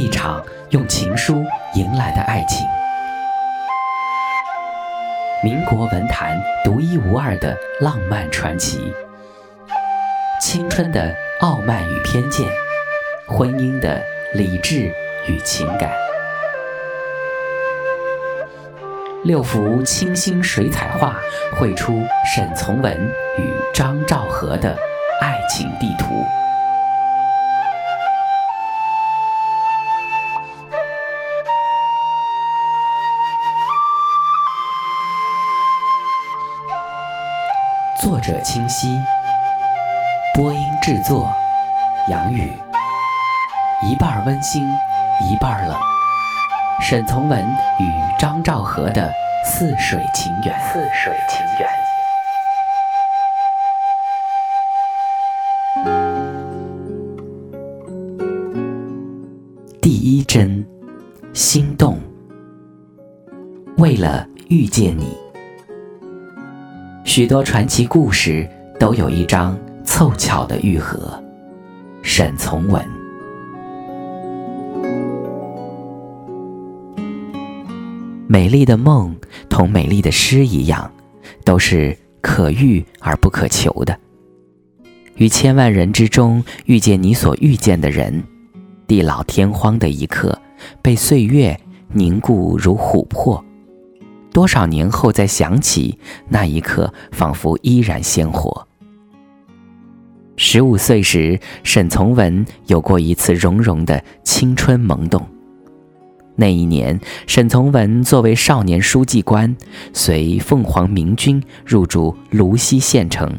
一场用情书迎来的爱情。民国文坛独一无二的浪漫传奇，青春的傲慢与偏见，婚姻的理智与情感。六幅清新水彩画绘出沈从文与张兆和的爱情地图。者清晰，播音制作杨宇，一半温馨，一半冷。沈从文与张兆和的似水情缘。似水情缘。第一针，心动。为了遇见你，许多传奇故事都有一张凑巧的愈合。沈从文。美丽的梦同美丽的诗一样，都是可遇而不可求的。于千万人之中遇见你所遇见的人，地老天荒的一刻，被岁月凝固如琥珀。多少年后再想起那一刻，仿佛依然鲜活。十五岁时，沈从文有过一次融融的青春萌动。那一年，沈从文作为少年书记官，随凤凰明军入驻泸西县城。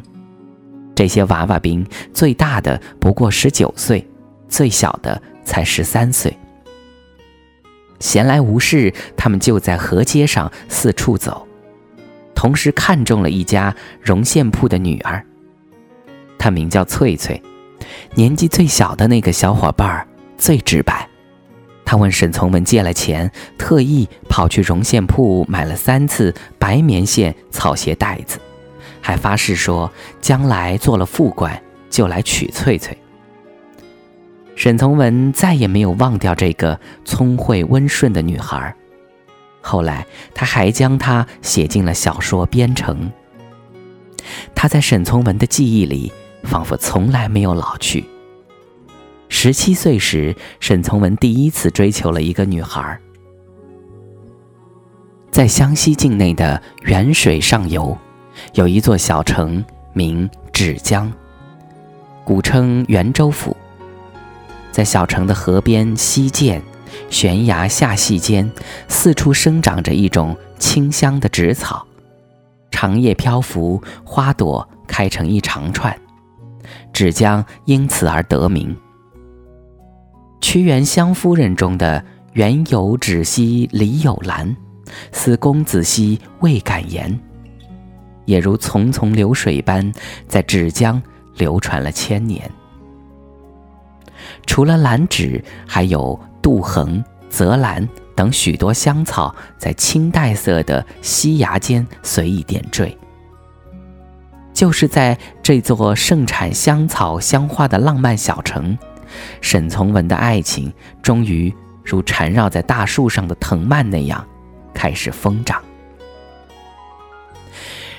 这些娃娃兵，最大的不过十九岁，最小的才十三岁。闲来无事，他们就在河街上四处走，同时看中了一家绒线铺的女儿。她名叫翠翠，年纪最小的那个小伙伴最直白。他问沈从文借了钱，特意跑去绒线铺买了三次白棉线草鞋带子，还发誓说将来做了副官就来娶翠翠。沈从文再也没有忘掉这个聪慧温顺的女孩，后来他还将她写进了小说《边城》。她在沈从文的记忆里，仿佛从来没有老去。十七岁时，沈从文第一次追求了一个女孩。在湘西境内的沅水上游，有一座小城名芷江，古称沅州府。在小城的河边溪涧、悬崖下隙间，四处生长着一种清香的芷草，长叶漂浮，花朵开成一长串，芷江因此而得名。屈原《湘夫人》中的“原有芷兮篱有兰，思公子兮未敢言”，也如淙淙流水般在芷江流传了千年。除了兰芷，还有杜衡、泽兰等许多香草，在青黛色的溪崖间随意点缀。就是在这座盛产香草香花的浪漫小城。沈从文的爱情终于如缠绕在大树上的藤蔓那样开始疯长。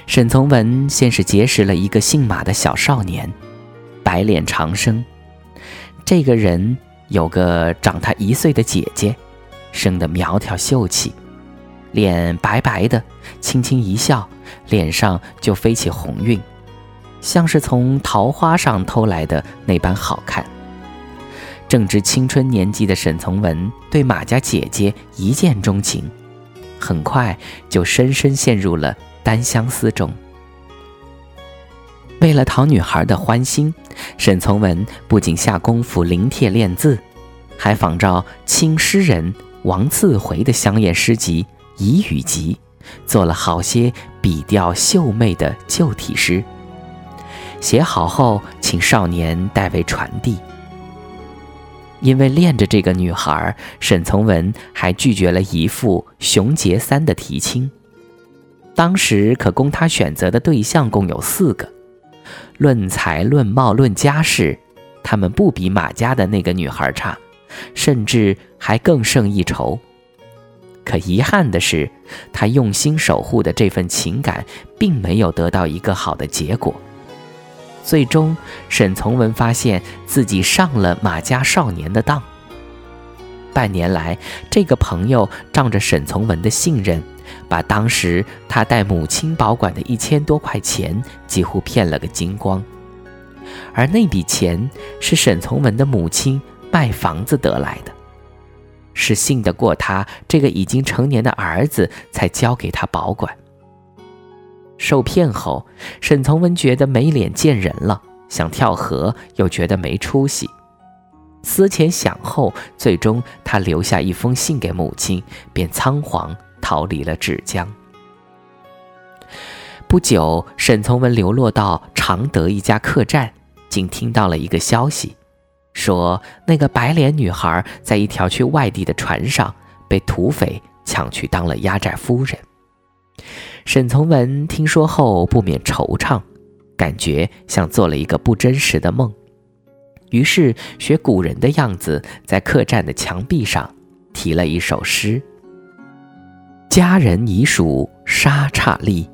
沈从文先是结识了一个姓马的小少年，白脸长生。这个人有个长他一岁的姐姐，生得苗条秀气，脸白白的，轻轻一笑，脸上就飞起红晕，像是从桃花上偷来的那般好看。正值青春年纪的沈从文对马家姐姐一见钟情，很快就深深陷入了单相思中。为了讨女孩的欢心，沈从文不仅下功夫临帖练字，还仿照清诗人王次回的香艳诗集《遗语集》，做了好些笔调秀媚的旧体诗。写好后，请少年代为传递。因为恋着这个女孩，沈从文还拒绝了姨父熊杰三的提亲。当时可供他选择的对象共有四个，论才、论貌、论家世，他们不比马家的那个女孩差，甚至还更胜一筹。可遗憾的是，他用心守护的这份情感，并没有得到一个好的结果。最终，沈从文发现自己上了马家少年的当。半年来，这个朋友仗着沈从文的信任，把当时他带母亲保管的一千多块钱几乎骗了个精光。而那笔钱是沈从文的母亲卖房子得来的，是信得过他这个已经成年的儿子才交给他保管。受骗后，沈从文觉得没脸见人了，想跳河，又觉得没出息。思前想后，最终他留下一封信给母亲，便仓皇逃离了芷江。不久，沈从文流落到常德一家客栈，竟听到了一个消息，说那个白脸女孩在一条去外地的船上被土匪抢去当了压寨夫人。沈从文听说后不免惆怅，感觉像做了一个不真实的梦，于是学古人的样子，在客栈的墙壁上题了一首诗：“佳人已属沙刹利，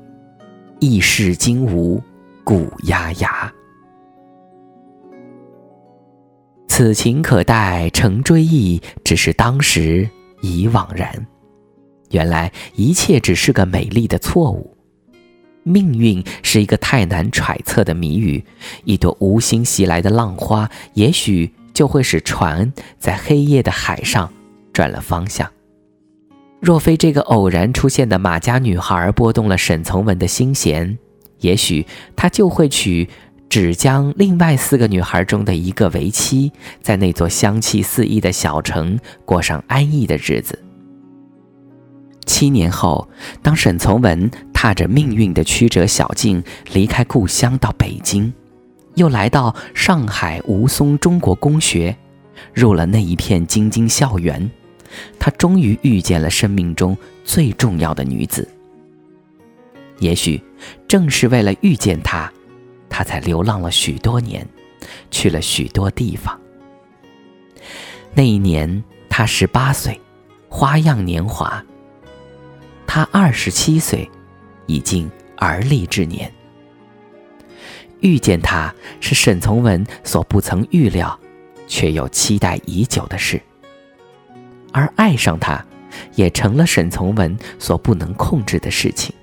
异世今无古丫丫。此情可待成追忆，只是当时已惘然。”原来一切只是个美丽的错误，命运是一个太难揣测的谜语。一朵无心袭来的浪花，也许就会使船在黑夜的海上转了方向。若非这个偶然出现的马家女孩拨动了沈从文的心弦，也许他就会娶芷江另外四个女孩中的一个为妻，在那座香气四溢的小城过上安逸的日子。七年后，当沈从文踏着命运的曲折小径离开故乡到北京，又来到上海吴淞中国公学，入了那一片京津校园，他终于遇见了生命中最重要的女子。也许正是为了遇见她，他才流浪了许多年，去了许多地方。那一年他十八岁，花样年华。他二十七岁，已经而立之年。遇见他是沈从文所不曾预料，却又期待已久的事；而爱上他，也成了沈从文所不能控制的事情。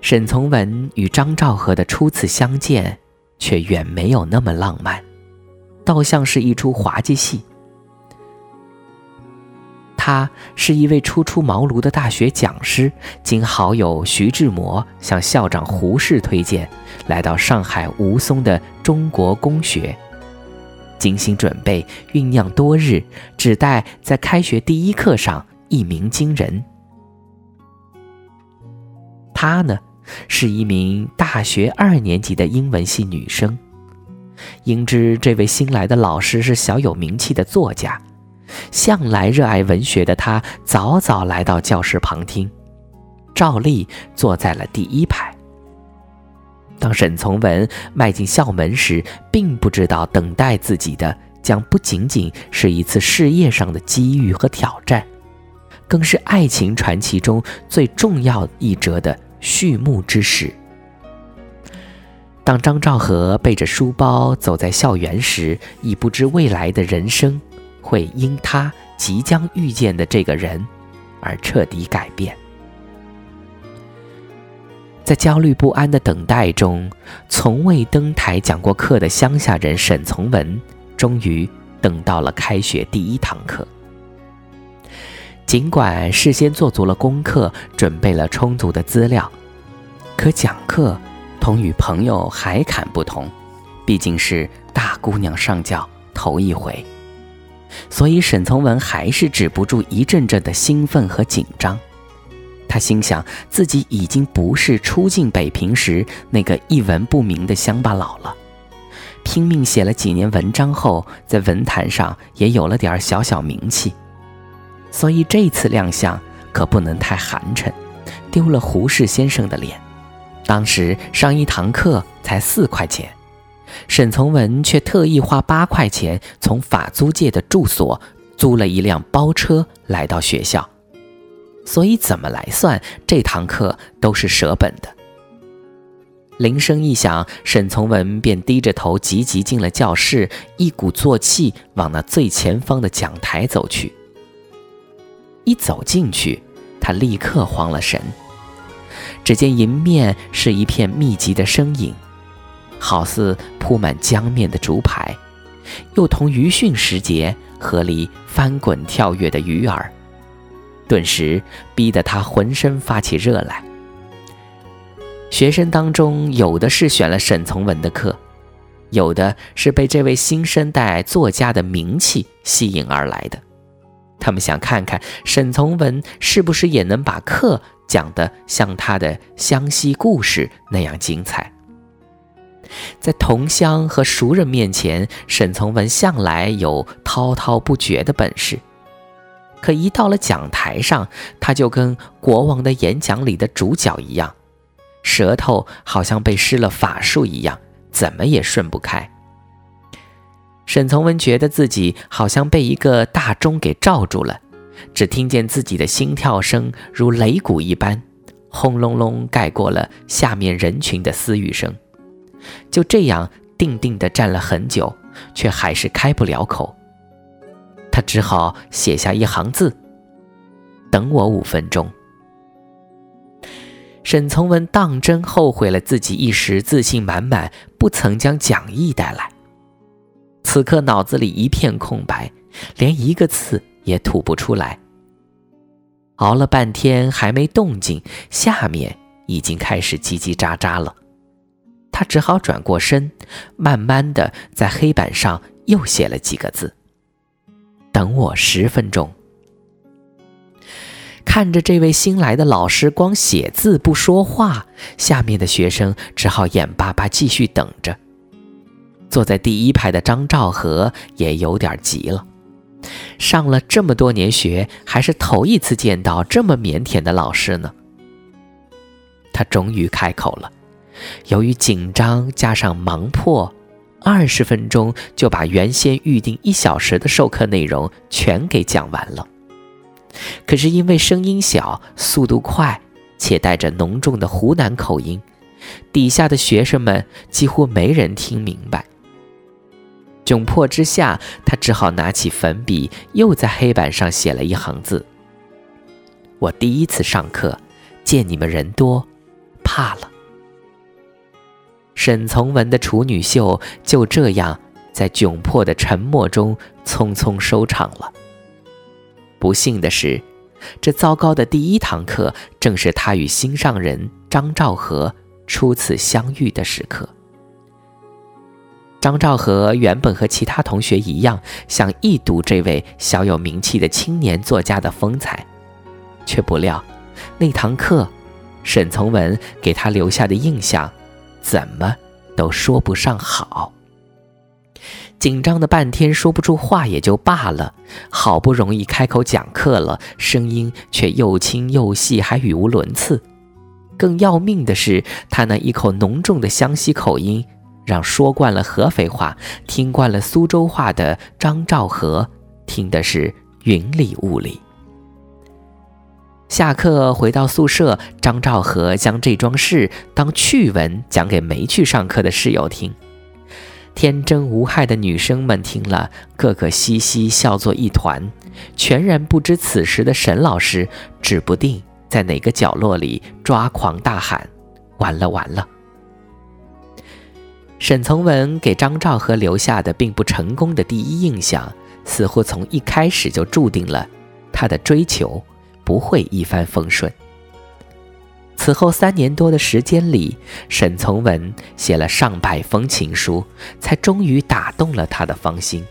沈从文与张兆和的初次相见，却远没有那么浪漫，倒像是一出滑稽戏。他是一位初出茅庐的大学讲师，经好友徐志摩向校长胡适推荐，来到上海吴淞的中国公学，精心准备酝酿多日，只待在开学第一课上一鸣惊人。她呢，是一名大学二年级的英文系女生，应知这位新来的老师是小有名气的作家。向来热爱文学的他，早早来到教室旁听，照例坐在了第一排。当沈从文迈进校门时，并不知道等待自己的将不仅仅是一次事业上的机遇和挑战，更是爱情传奇中最重要一折的序幕之时。当张兆和背着书包走在校园时，已不知未来的人生。会因他即将遇见的这个人而彻底改变。在焦虑不安的等待中，从未登台讲过课的乡下人沈从文，终于等到了开学第一堂课。尽管事先做足了功课，准备了充足的资料，可讲课同与朋友海侃不同，毕竟是大姑娘上轿头一回。所以沈从文还是止不住一阵阵的兴奋和紧张。他心想自己已经不是初进北平时那个一文不名的乡巴佬了，拼命写了几年文章后，在文坛上也有了点小小名气。所以这次亮相可不能太寒碜，丢了胡适先生的脸。当时上一堂课才四块钱，沈从文却特意花八块钱从法租界的住所租了一辆包车来到学校，所以怎么来算，这堂课都是舍本的。铃声一响，沈从文便低着头急急进了教室，一鼓作气往那最前方的讲台走去。一走进去，他立刻慌了神。只见迎面是一片密集的身影，好似铺满江面的竹排，又同鱼汛时节河里翻滚跳跃的鱼儿，顿时逼得他浑身发起热来。学生当中，有的是选了沈从文的课，有的是被这位新生代作家的名气吸引而来的。他们想看看沈从文是不是也能把课讲得像他的湘西故事那样精彩。在同乡和熟人面前，沈从文向来有滔滔不绝的本事，可一到了讲台上，他就跟国王的演讲里的主角一样，舌头好像被施了法术一样，怎么也顺不开。沈从文觉得自己好像被一个大钟给罩住了，只听见自己的心跳声如擂鼓一般，轰隆隆盖过了下面人群的私语声。就这样定定地站了很久，却还是开不了口。他只好写下一行字：“等我五分钟。”沈从文当真后悔了自己一时自信满满，不曾将讲义带来。此刻脑子里一片空白，连一个字也吐不出来。熬了半天还没动静，下面已经开始叽叽喳喳了。他只好转过身，慢慢的在黑板上又写了几个字：“等我十分钟。”看着这位新来的老师光写字不说话，下面的学生只好眼巴巴继续等着。坐在第一排的张兆和也有点急了，上了这么多年学，还是头一次见到这么腼腆的老师呢。他终于开口了，由于紧张加上忙迫，二十分钟就把原先预定一小时的授课内容全给讲完了。可是因为声音小、速度快，且带着浓重的湖南口音，底下的学生们几乎没人听明白。窘迫之下，他只好拿起粉笔，又在黑板上写了一行字：“我第一次上课，见你们人多，怕了。”沈从文的处女秀就这样在窘迫的沉默中匆匆收场了。不幸的是，这糟糕的第一堂课正是他与心上人张兆和初次相遇的时刻。张兆和原本和其他同学一样，想一睹这位小有名气的青年作家的风采，却不料那堂课，沈从文给他留下的印象，怎么都说不上好。紧张的半天说不出话也就罢了，好不容易开口讲课了，声音却又轻又细，还语无伦次。更要命的是，他那一口浓重的湘西口音。让说惯了合肥话、听惯了苏州话的张兆和听的是云里雾里。下课回到宿舍，张兆和将这桩事当趣闻讲给没去上课的室友听。天真无害的女生们听了，个个嘻嘻笑作一团，全然不知此时的沈老师指不定在哪个角落里抓狂大喊：“完了完了！”沈从文给张兆和留下的并不成功的第一印象，似乎从一开始就注定了他的追求不会一帆风顺。此后三年多的时间里，沈从文写了上百封情书，才终于打动了他的芳心。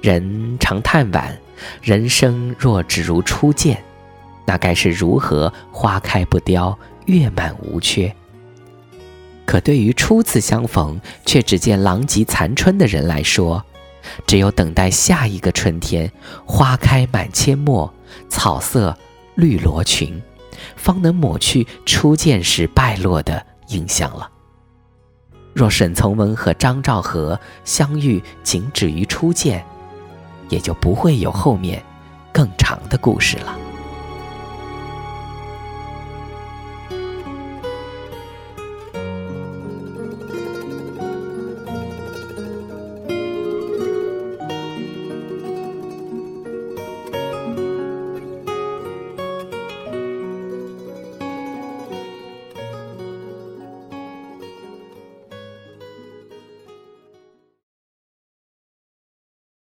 人常叹惋，人生若只如初见，那该是如何花开不凋，月满无缺？可对于初次相逢却只见狼藉残春的人来说，只有等待下一个春天，花开满阡陌，草色绿罗裙，方能抹去初见时败落的印象了。若沈从文和张兆和相遇仅止于初见，也就不会有后面更长的故事了。